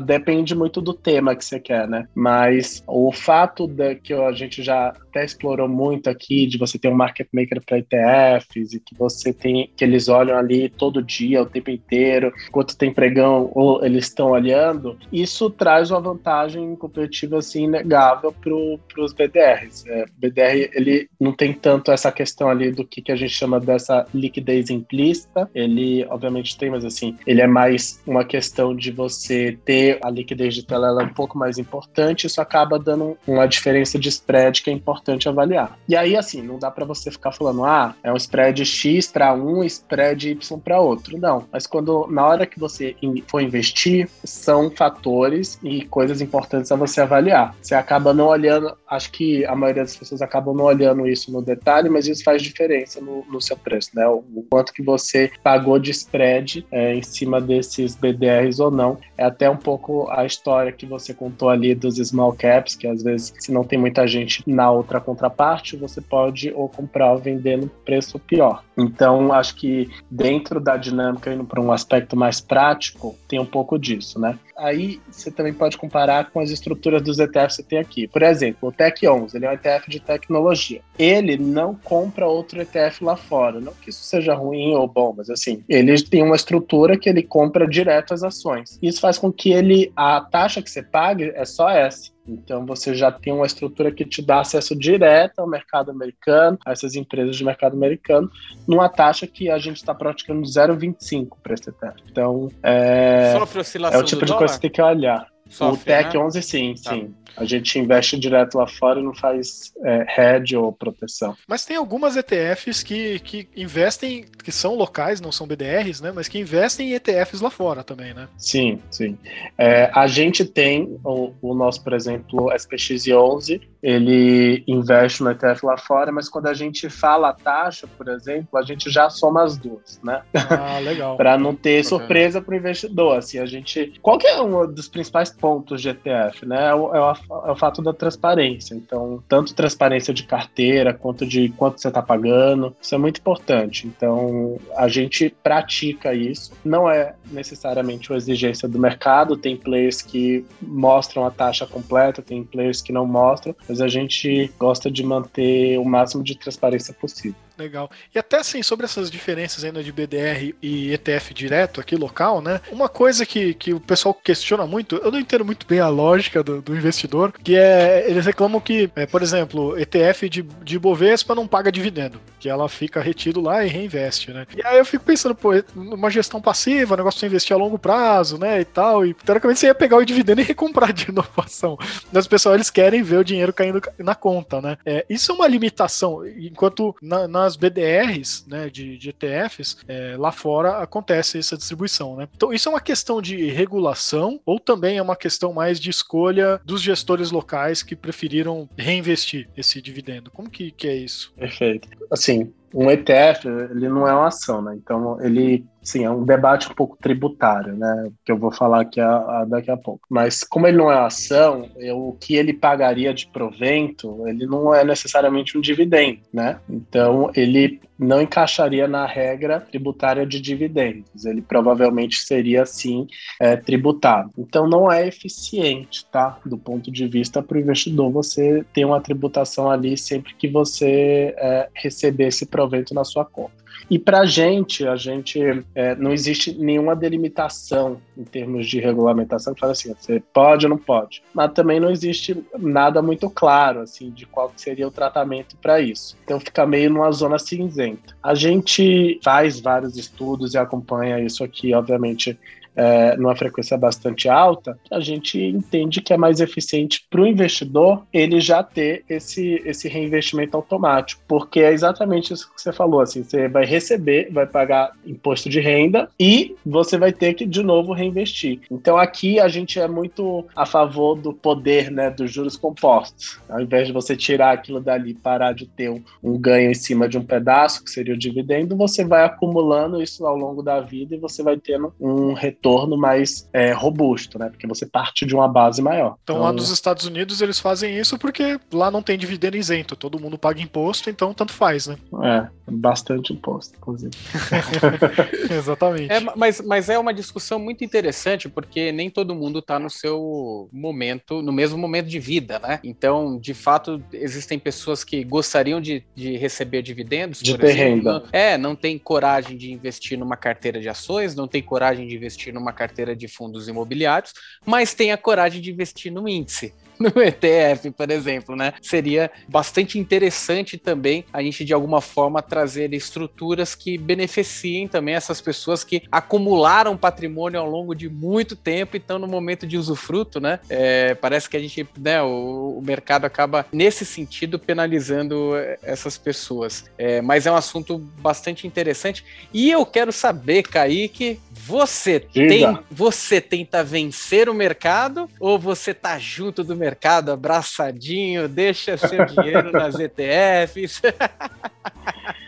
depende muito do tema que você quer, né? Mas o fato de que a gente já até explorou muito aqui, de você ter um market maker para ETFs e que você tem que eles olham ali todo dia, o tempo inteiro, enquanto tem pregão ou eles estão olhando, isso traz uma vantagem competitiva assim inegável para os BDRs. É, BDR ele não tem tanto essa questão ali do que, que a gente chama dessa liquidez implícita, ele obviamente tem, mas assim, ele é mais uma questão de você ter a liquidez de tela ela é um pouco mais importante, isso acaba dando uma diferença de spread que é importante avaliar. E aí, assim, não dá para você ficar falando, ah, é um spread X para um, spread Y para outro. Não. Mas quando, na hora que você for investir, são fatores e coisas importantes a você avaliar. Você acaba não olhando, acho que a maioria das pessoas acabam não olhando isso no detalhe, mas isso faz diferença no, no seu preço, né? O, o, quanto que você pagou de spread é, em cima desses BDRs ou não. É até um pouco a história que você contou ali dos small caps, que às vezes, se não tem muita gente na outra contraparte, você pode ou comprar ou vender no preço pior. Então, acho que dentro da dinâmica, indo para um aspecto mais prático, tem um pouco disso, né? Aí você também pode comparar com as estruturas dos ETFs que você tem aqui. Por exemplo, o Tech 11, ele é um ETF de tecnologia. Ele não compra outro ETF lá fora. Não que isso seja ruim ou bom, mas assim, ele tem uma estrutura que ele compra direto as ações. Isso faz com que ele, a taxa que você pague é só essa. Então você já tem uma estrutura que te dá acesso direto ao mercado americano, a essas empresas de mercado americano, numa taxa que a gente está praticando 0,25 para esse ETF. Então é, Sofre oscilação é o tipo de coisa que você tem que olhar. Sofre, o TEC né? 11 sim, Tá. sim. A gente investe direto lá fora e não faz é, hedge ou proteção. Mas tem algumas ETFs que, que investem, que são locais, não são BDRs, né? Mas que investem em ETFs lá fora também, né? Sim, sim. É, a gente tem o, o nosso, por exemplo, SPX11, ele investe no ETF lá fora, mas quando a gente fala a taxa, por exemplo, a gente já soma as duas, né? Ah, legal. para não ter Bacana. surpresa para o investidor. Assim, a gente. Qual que é um dos principais pontos de ETF? Né? É, o, é o- é o fato da transparência. Então, tanto transparência de carteira quanto de quanto você está pagando, isso é muito importante. Então, a gente pratica isso. Não é necessariamente uma exigência do mercado, tem players que mostram a taxa completa, tem players que não mostram, mas a gente gosta de manter o máximo de transparência possível. Legal. E até assim, sobre essas diferenças ainda de BDR e ETF direto aqui local, né? Uma coisa que, que o pessoal questiona muito, eu não entendo muito bem a lógica do, do investidor, que é, eles reclamam que, é, por exemplo, ETF de, de Bovespa não paga dividendo, que ela fica retido lá e reinveste, né? E aí eu fico pensando, pô, uma gestão passiva, negócio de investir a longo prazo, né, e tal, e teoricamente você ia pegar o dividendo e recomprar de inovação. Mas o pessoal, eles querem ver o dinheiro caindo na conta, né? É, isso é uma limitação, enquanto na- nas BDRs, né, de, de ETFs, é, lá fora acontece essa distribuição, né? Então isso é uma questão de regulação ou também é uma questão mais de escolha dos gestores locais que preferiram reinvestir esse dividendo? Como que, que é isso? Perfeito. Assim, um ETF, ele não é uma ação, né? Então, ele, sim, é um debate um pouco tributário, né? Que eu vou falar aqui a, a- daqui a pouco. Mas, como ele não é ação, eu- o que ele pagaria de provento, ele não é necessariamente um dividendo, né? Então, ele não encaixaria na regra tributária de dividendos. Ele provavelmente seria, sim, é, tributado. Então, não é eficiente, tá? Do ponto de vista para o investidor, você ter uma tributação ali sempre que você é, receber esse provento na sua conta. E para a gente, a gente é, não existe nenhuma delimitação em termos de regulamentação que fala assim, você pode ou não pode. Mas também não existe nada muito claro assim de qual seria o tratamento para isso. Então fica meio numa zona cinzenta. A gente faz vários estudos e acompanha isso aqui, obviamente, é, numa frequência bastante alta, a gente entende que é mais eficiente para o investidor ele já ter esse, esse reinvestimento automático, porque é exatamente isso que você falou, assim, você vai receber, vai pagar imposto de renda e você vai ter que de novo reinvestir. Então aqui a gente é muito a favor do poder, né, dos juros compostos. Ao invés de você tirar aquilo dali, parar de ter um, um ganho em cima de um pedaço, que seria o dividendo, você vai acumulando isso ao longo da vida e você vai tendo um retorno retorno mais é, robusto, né? Porque você parte de uma base maior. Então, então, lá nos Estados Unidos eles fazem isso porque lá não tem dividendo isento, todo mundo paga imposto, então tanto faz, né? É, bastante imposto, inclusive. Exatamente. É, mas, mas é uma discussão muito interessante porque nem todo mundo está no seu momento, no mesmo momento de vida, né? Então, de fato, existem pessoas que gostariam de, de receber dividendos, de ter exemplo, renda. É, não tem coragem de investir numa carteira de ações, não tem coragem de investir numa carteira de fundos imobiliários, mas tem a coragem de investir no índice no ETF, por exemplo, né? Seria bastante interessante também a gente, de alguma forma, trazer estruturas que beneficiem também essas pessoas que acumularam patrimônio ao longo de muito tempo e estão no momento de usufruto, né? É, parece que a gente, né, o, o, mercado acaba, nesse sentido, penalizando essas pessoas. É, mas é um assunto bastante interessante. E eu quero saber, Kaique, você, tem, você tenta vencer o mercado ou você tá junto do mercado? Mercado abraçadinho, deixa seu dinheiro nas ETFs.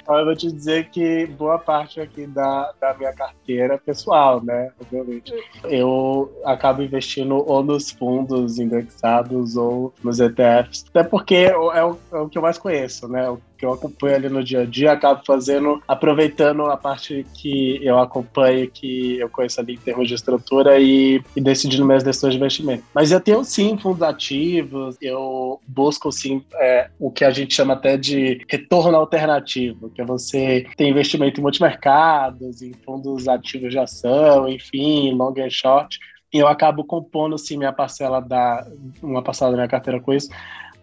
Eu vou te dizer que boa parte aqui da, da minha carteira pessoal, né? Obviamente. Eu acabo investindo ou nos fundos indexados ou nos ETFs. Até porque é o, é o que eu mais conheço, né? Que eu acompanho ali no dia a dia, acabo fazendo, aproveitando a parte que eu acompanho, que eu conheço ali em termos de estrutura e, e decidindo minhas decisões de investimento. Mas eu tenho sim fundos ativos, eu busco sim é, o que a gente chama até de retorno alternativo, que é você ter investimento em multimercados, em fundos ativos de ação, enfim, long and short. E eu acabo compondo sim minha parcela da uma parcela da minha carteira com isso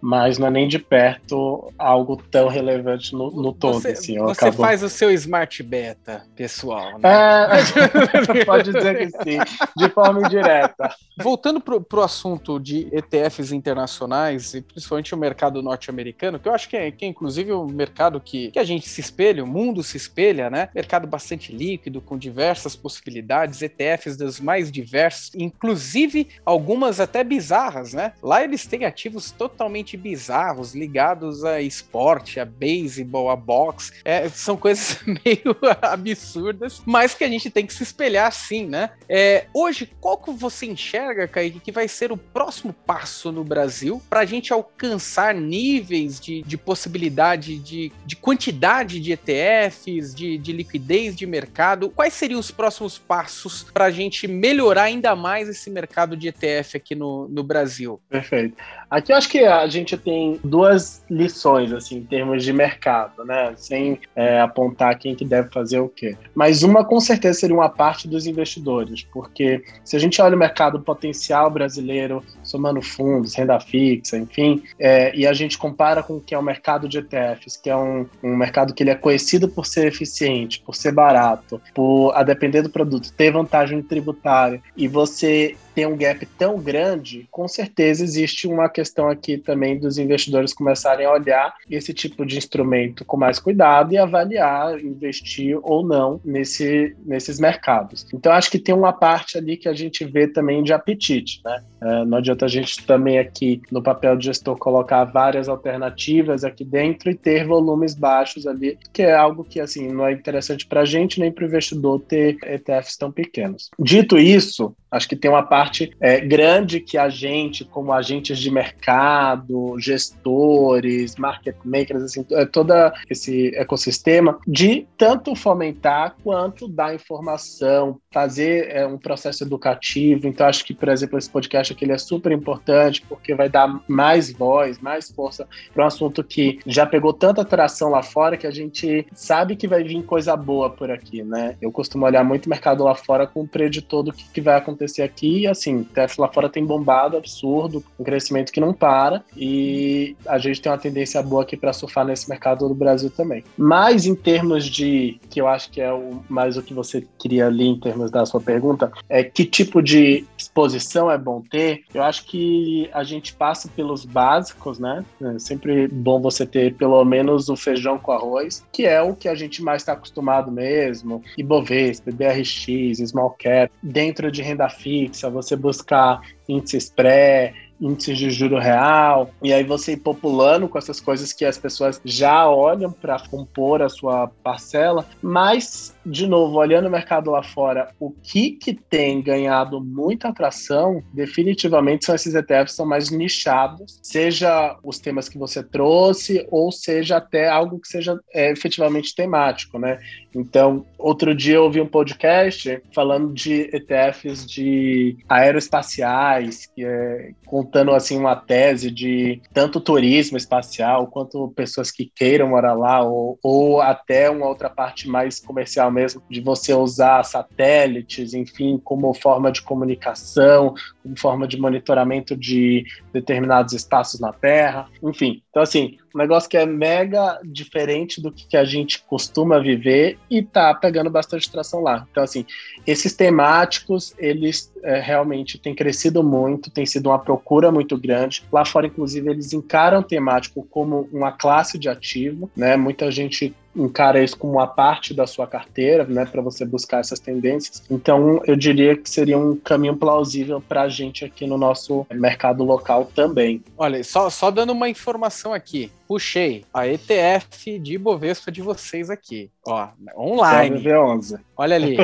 mas não é nem de perto algo tão relevante no, no todo. Você, assim, você acabo... faz o seu smart beta, pessoal. Né? É, pode dizer que sim, de forma indireta. Voltando para o assunto de ETFs internacionais, e principalmente o mercado norte-americano, que eu acho que é, que é inclusive o um mercado que, que a gente se espelha, o mundo se espelha, né? Mercado bastante líquido, com diversas possibilidades, ETFs dos mais diversos, inclusive algumas até bizarras, né? Lá eles têm ativos totalmente bizarros, ligados a esporte, a beisebol, a boxe. É, são coisas meio absurdas, mas que a gente tem que se espelhar sim, né? É, hoje, qual que você enxerga, Kaique, que vai ser o próximo passo no Brasil para a gente alcançar níveis de, de possibilidade de, de quantidade de ETFs, de, de liquidez de mercado? Quais seriam os próximos passos para a gente melhorar ainda mais esse mercado de ETF aqui no, no Brasil? Perfeito. Aqui eu acho que a gente tem duas lições, assim, em termos de mercado, né? Sem é, apontar quem que deve fazer o quê. Mas uma, com certeza, seria uma parte dos investidores, porque se a gente olha o mercado potencial brasileiro, somando fundos, renda fixa, enfim, é, e a gente compara com o que é o mercado de ETFs, que é um, um mercado que ele é conhecido por ser eficiente, por ser barato, por, a depender do produto, ter vantagem tributária, e você tem um gap tão grande, com certeza existe uma questão aqui também dos investidores começarem a olhar esse tipo de instrumento com mais cuidado e avaliar, investir ou não nesse, nesses mercados. Então, acho que tem uma parte ali que a gente vê também de apetite, né? É, não adianta a gente também aqui no papel de gestor colocar várias alternativas aqui dentro e ter volumes baixos ali, que é algo que assim não é interessante para a gente nem para o investidor ter ETFs tão pequenos. Dito isso, acho que tem uma parte é, grande que a gente, como agentes de mercado, gestores, market makers, assim, é, todo esse ecossistema, de tanto fomentar quanto dar informação, fazer é, um processo educativo. Então, acho que, por exemplo, esse podcast aqui é super importante porque vai dar mais voz, mais força para um assunto que já pegou tanta atração lá fora que a gente sabe que vai vir coisa boa por aqui, né? Eu costumo olhar muito mercado lá fora com o preditor do que, que vai acontecer aqui e assim, TF lá fora tem bombado absurdo, um crescimento que não para e a gente tem uma tendência boa aqui para surfar nesse mercado do Brasil também. Mas em termos de, que eu acho que é o, mais o que você queria ali em termos da sua pergunta, é que tipo de exposição é bom ter? Eu acho que a gente passa pelos básicos, né? É sempre bom você ter pelo menos o feijão com arroz, que é o que a gente mais está acostumado mesmo. Ibovespa, BRX, Small Cap, dentro de renda fixa, você buscar índices pré, índices de juro real, e aí você ir populando com essas coisas que as pessoas já olham para compor a sua parcela, mas de novo, olhando o mercado lá fora, o que que tem ganhado muita atração, definitivamente são esses ETFs são mais nichados, seja os temas que você trouxe, ou seja até algo que seja é, efetivamente temático, né? Então, outro dia eu ouvi um podcast falando de ETFs de aeroespaciais, que é, contando assim uma tese de tanto turismo espacial quanto pessoas que queiram morar lá, ou, ou até uma outra parte mais comercial mesmo, de você usar satélites, enfim, como forma de comunicação, como forma de monitoramento de determinados espaços na Terra, enfim. Então, assim, um negócio que é mega diferente do que a gente costuma viver e tá pegando bastante tração lá. Então, assim, esses temáticos, eles é, realmente têm crescido muito, tem sido uma procura muito grande. Lá fora, inclusive, eles encaram temático como uma classe de ativo, né? Muita gente encara isso como uma parte da sua carteira, né, para você buscar essas tendências. Então, eu diria que seria um caminho plausível para a gente aqui no nosso mercado local também. Olha, só, só dando uma informação aqui puxei a ETF de Ibovespa de vocês aqui, ó, online. BOVV11. Olha ali.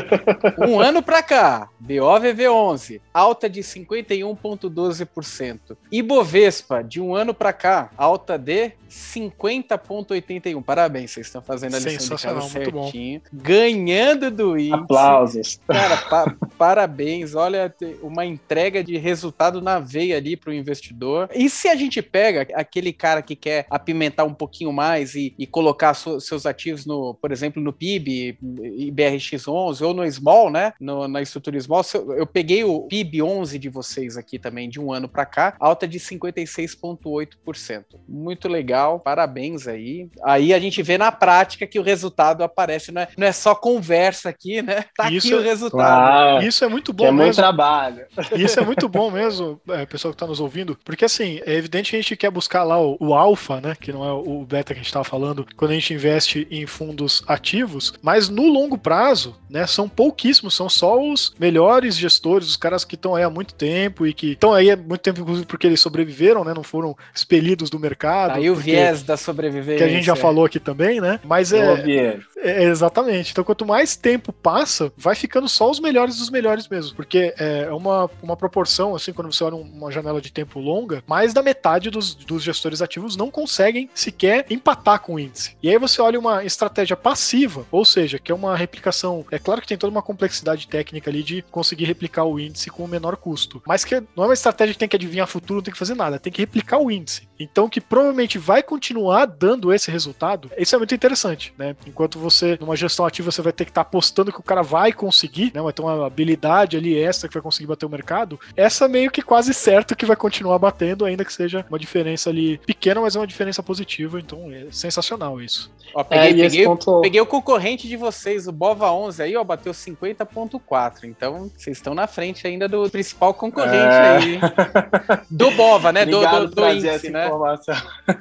um ano para cá, BOVV11, alta de 51.12%. Ibovespa de um ano para cá, alta de 50.81. Parabéns, vocês estão fazendo a lição de casa certinho. Ganhando do índice. Aplausos. Cara, pa parabéns. Olha, uma entrega de resultado na veia ali para o investidor. E se a gente pega aquele cara que quer apimentar apimentar um pouquinho mais e, e colocar seus ativos, no, por exemplo, no PIB, IBRX11 ou no Small, né? No, na estrutura Small. Eu peguei o PIB 11 de vocês aqui também, de um ano para cá, alta de 56,8%. Muito legal, parabéns aí. Aí a gente vê na prática que o resultado aparece, não é, não é só conversa aqui, né? Tá Isso aqui é, o resultado. Claro, Isso é muito bom é mesmo. muito trabalho. Isso é muito bom mesmo, é, pessoal que está nos ouvindo, porque assim, é evidente que a gente quer buscar lá o, o alfa, né? Que não é o beta que a gente estava falando, quando a gente investe em fundos ativos, mas no longo prazo, né, são pouquíssimos, são só os melhores gestores, os caras que estão aí há muito tempo e que estão aí há muito tempo, inclusive, porque eles sobreviveram, né, não foram expelidos do mercado. Aí o viés da sobrevivência. Que a gente já falou aqui também, né? Mas é, é, Exatamente. Então, quanto mais tempo passa, vai ficando só os melhores dos melhores mesmo. Porque é uma, uma proporção, assim, quando você olha uma janela de tempo longa, mais da metade dos, dos gestores ativos não conseguem conseguem sequer empatar com o índice. E aí você olha uma estratégia passiva, ou seja, que é uma replicação. É claro que tem toda uma complexidade técnica ali de conseguir replicar o índice com o menor custo, mas que não é uma estratégia que tem que adivinhar futuro, não tem que fazer nada, tem que replicar o índice. Então, que provavelmente vai continuar dando esse resultado, isso é muito interessante, né? Enquanto você, numa gestão ativa, você vai ter que estar tá apostando que o cara vai conseguir, né? Vai ter uma habilidade ali extra que vai conseguir bater o mercado. Essa meio que quase certo que vai continuar batendo, ainda que seja uma diferença ali pequena, mas é uma diferença positiva, então é sensacional isso. Ó, peguei, é, peguei, ponto... peguei, o concorrente de vocês, o Bova 11 aí, ó, bateu 50.4, então vocês estão na frente ainda do principal concorrente é... aí. Do Bova, né? do, do, do índice, né? Informação.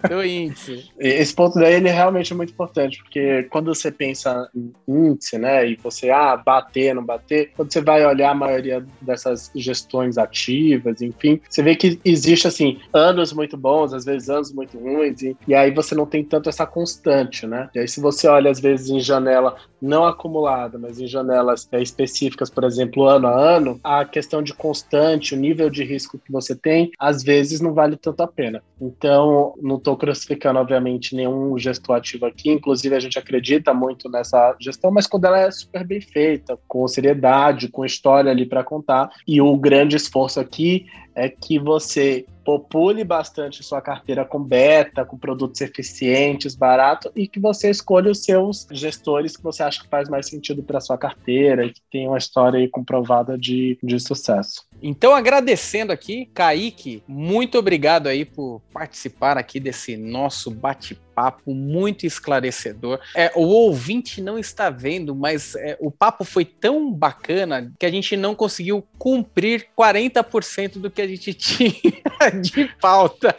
Do índice. Esse ponto daí ele é realmente muito importante, porque quando você pensa em índice, né, e você, ah, bater, não bater, quando você vai olhar a maioria dessas gestões ativas, enfim, você vê que existe, assim, anos muito bons, às vezes anos muito ruins, e, e aí você não tem tanto essa constante, né? E aí se você olha, às vezes, em janela não acumulada, mas em janelas é, específicas, por exemplo, ano a ano, a questão de constante, o nível de risco que você tem, às vezes não vale tanto a pena. Então, não estou crucificando, obviamente, nenhum gestor ativo aqui, inclusive a gente acredita muito nessa gestão, mas quando ela é super bem feita, com seriedade, com história ali para contar, e o grande esforço aqui é que você popule bastante sua carteira com beta, com produtos eficientes, barato, e que você escolha os seus gestores que você acha que faz mais sentido para sua carteira e que tem uma história aí comprovada de, de sucesso. Então, agradecendo aqui, Kaique, muito obrigado aí por participar aqui desse nosso bate-papo muito esclarecedor. É, o ouvinte não está vendo, mas é, o papo foi tão bacana que a gente não conseguiu cumprir 40% do que a gente tinha de pauta.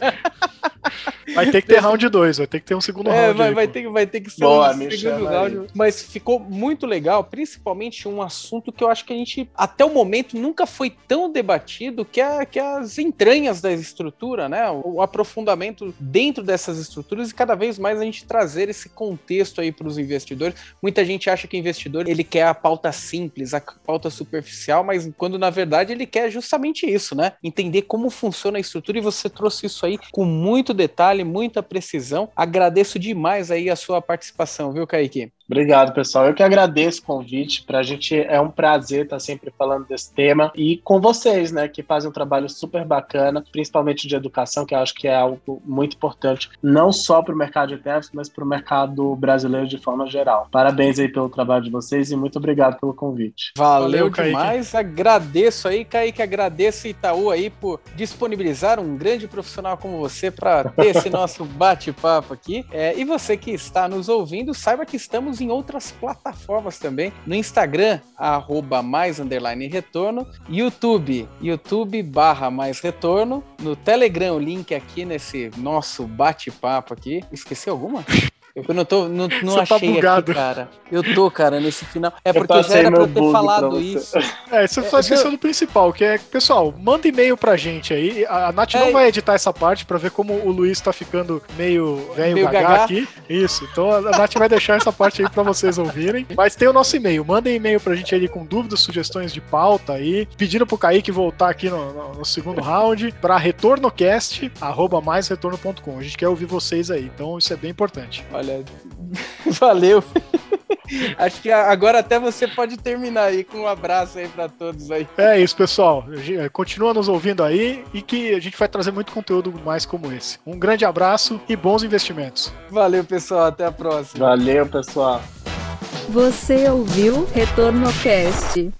Vai ter que ter round 2, vai ter que ter um segundo é, round. Vai, aí, vai, ter, vai ter que ser Boa, um segundo round. aí. Mas ficou muito legal, principalmente um assunto que eu acho que a gente, até o momento, nunca foi tão debatido, que é, que é as entranhas da estrutura, né? O, o aprofundamento dentro dessas estruturas e cada vez mais a gente trazer esse contexto aí para os investidores. Muita gente acha que o investidor ele quer a pauta simples, a pauta superficial, mas quando na verdade ele quer justamente isso, né? Entender como funciona a estrutura e você trouxe isso aí com muito detalhe, muita precisão. Agradeço demais aí a sua participação, viu, Kaique? Obrigado, pessoal. Eu que agradeço o convite. Para a gente é um prazer estar sempre falando desse tema e com vocês, né, que fazem um trabalho super bacana, principalmente de educação, que eu acho que é algo muito importante, não só para o mercado de ETFs, mas para o mercado brasileiro de forma geral. Parabéns aí pelo trabalho de vocês e muito obrigado pelo convite. Valeu, Valeu, Kaique. demais. Agradeço aí, Kaique. Agradeço Itaú aí por disponibilizar um grande profissional como você para ter esse nosso bate-papo aqui. É, e você que está nos ouvindo, saiba que estamos em outras plataformas também. No Instagram, arroba mais underline retorno. YouTube, YouTube barra mais retorno. No Telegram, o link aqui nesse nosso bate-papo aqui. Esqueci alguma? Eu não tô, não, não Você tá achei bugado. aqui, cara. Eu tô, cara, nesse final. É Eu porque já era pra eu ter pra falado você. isso. É, você só É, esqueceu do principal, que é, pessoal, manda e-mail pra gente aí. A a Nath É, não vai editar essa parte pra ver como o Luiz tá ficando meio velho Meio gaga, gagá. aqui. Isso, então a Nath vai deixar essa parte aí pra vocês ouvirem. Mas tem o nosso e-mail, mandem e-mail pra gente aí com dúvidas, sugestões de pauta aí, pedindo pro Kaique voltar aqui no, no- no segundo round pra retornocast, arroba maisretorno.com. A gente quer ouvir vocês aí, então isso é bem importante. Olha, valeu. Acho que agora até você pode terminar aí com um abraço aí pra todos aí. É isso, pessoal. Ge- Continua nos ouvindo aí e que a gente vai trazer muito conteúdo mais como esse. Um grande abraço e bons investimentos. Valeu, pessoal. Até a próxima. Valeu, pessoal. Você ouviu Retorno Cast.